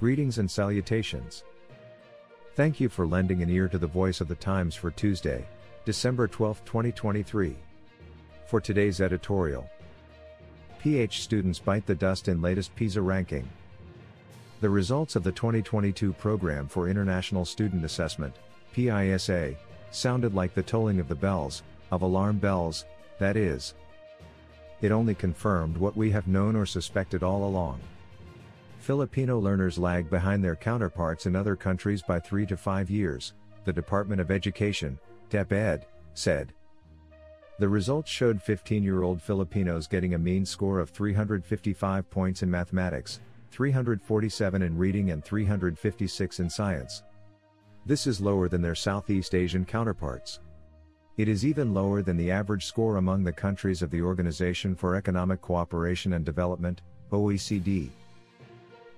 Greetings and salutations. Thank you for lending an ear to the voice of the Times for Tuesday, December 12, 2023. For today's editorial, PH students bite the dust in latest PISA ranking. The results of the 2022 Program for International Student Assessment, PISA, sounded like the tolling of the bells, of alarm bells, that is. It only confirmed what we have known or suspected all along. Filipino learners lag behind their counterparts in other countries by three to five years, the Department of Education, DepEd, said. The results showed 15 year old Filipinos getting a mean score of 355 points in mathematics, 347 in reading, and 356 in science. This is lower than their Southeast Asian counterparts. It is even lower than the average score among the countries of the Organization for Economic Cooperation and Development, OECD.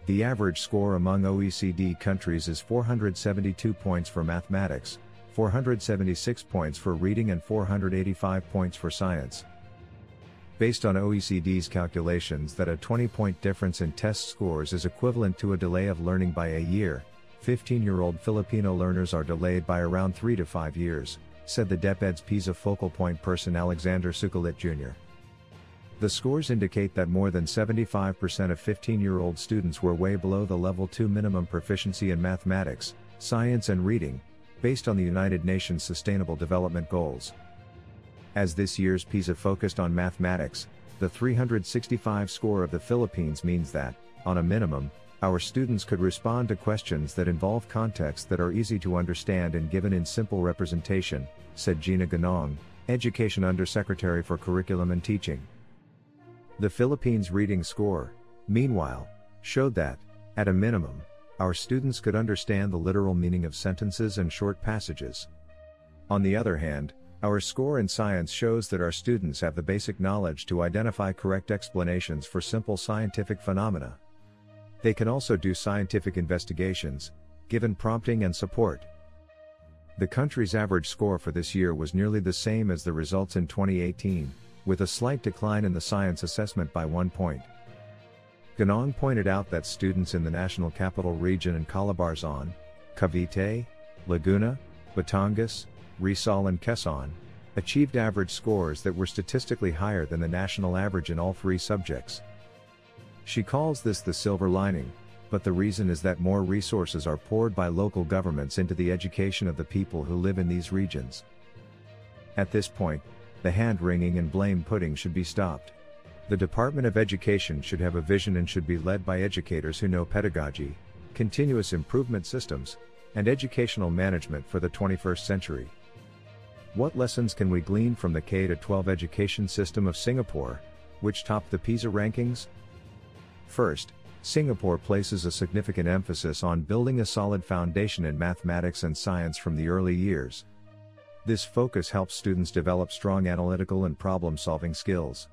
The average score among OECD countries is 472 points for mathematics, 476 points for reading, and 485 points for science. Based on OECD's calculations that a 20 point difference in test scores is equivalent to a delay of learning by a year, 15 year old Filipino learners are delayed by around 3 to 5 years, said the DepEd's PISA focal point person Alexander Sukalit Jr. The scores indicate that more than 75% of 15 year old students were way below the level 2 minimum proficiency in mathematics, science, and reading, based on the United Nations Sustainable Development Goals. As this year's PISA focused on mathematics, the 365 score of the Philippines means that, on a minimum, our students could respond to questions that involve contexts that are easy to understand and given in simple representation, said Gina Gonong, Education Undersecretary for Curriculum and Teaching. The Philippines reading score, meanwhile, showed that, at a minimum, our students could understand the literal meaning of sentences and short passages. On the other hand, our score in science shows that our students have the basic knowledge to identify correct explanations for simple scientific phenomena. They can also do scientific investigations, given prompting and support. The country's average score for this year was nearly the same as the results in 2018, with a slight decline in the science assessment by one point. Gonong pointed out that students in the National Capital Region and Calabarzon, Cavite, Laguna, Batangas, Rizal and Quezon, achieved average scores that were statistically higher than the national average in all three subjects. She calls this the silver lining, but the reason is that more resources are poured by local governments into the education of the people who live in these regions. At this point, the hand wringing and blame putting should be stopped. The Department of Education should have a vision and should be led by educators who know pedagogy, continuous improvement systems, and educational management for the 21st century. What lessons can we glean from the K 12 education system of Singapore, which topped the PISA rankings? First, Singapore places a significant emphasis on building a solid foundation in mathematics and science from the early years. This focus helps students develop strong analytical and problem solving skills.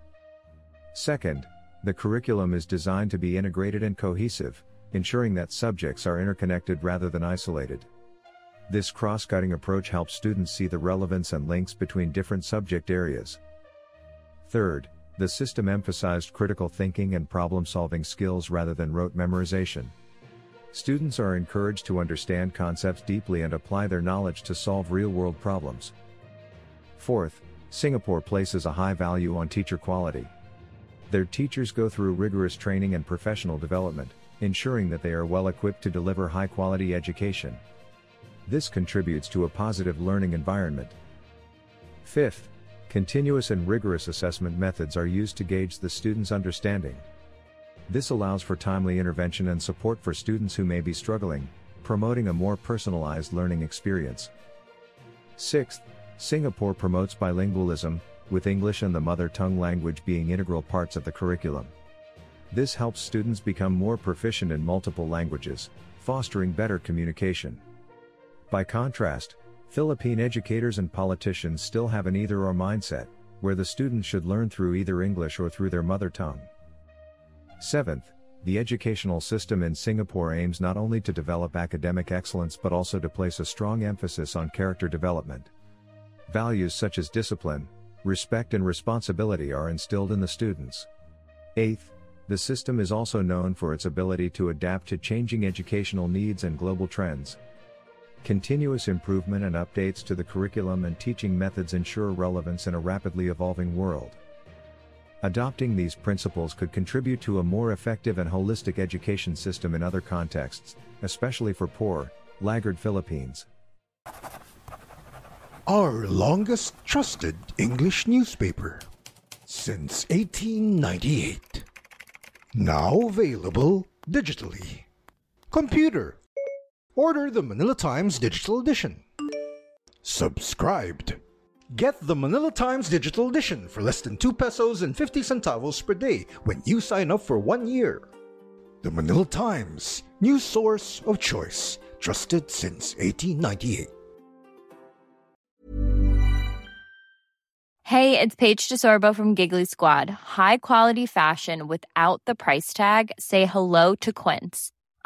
Second, the curriculum is designed to be integrated and cohesive, ensuring that subjects are interconnected rather than isolated. This cross cutting approach helps students see the relevance and links between different subject areas. Third, the system emphasized critical thinking and problem solving skills rather than rote memorization. Students are encouraged to understand concepts deeply and apply their knowledge to solve real world problems. Fourth, Singapore places a high value on teacher quality. Their teachers go through rigorous training and professional development, ensuring that they are well equipped to deliver high quality education. This contributes to a positive learning environment. Fifth, Continuous and rigorous assessment methods are used to gauge the student's understanding. This allows for timely intervention and support for students who may be struggling, promoting a more personalized learning experience. Sixth, Singapore promotes bilingualism, with English and the mother tongue language being integral parts of the curriculum. This helps students become more proficient in multiple languages, fostering better communication. By contrast, Philippine educators and politicians still have an either or mindset, where the students should learn through either English or through their mother tongue. Seventh, the educational system in Singapore aims not only to develop academic excellence but also to place a strong emphasis on character development. Values such as discipline, respect, and responsibility are instilled in the students. Eighth, the system is also known for its ability to adapt to changing educational needs and global trends. Continuous improvement and updates to the curriculum and teaching methods ensure relevance in a rapidly evolving world. Adopting these principles could contribute to a more effective and holistic education system in other contexts, especially for poor, laggard Philippines. Our longest trusted English newspaper since 1898. Now available digitally. Computer. Order the Manila Times Digital Edition. Subscribed. Get the Manila Times Digital Edition for less than 2 pesos and 50 centavos per day when you sign up for one year. The Manila Times, news source of choice, trusted since 1898. Hey, it's Paige DeSorbo from Giggly Squad. High quality fashion without the price tag. Say hello to Quince.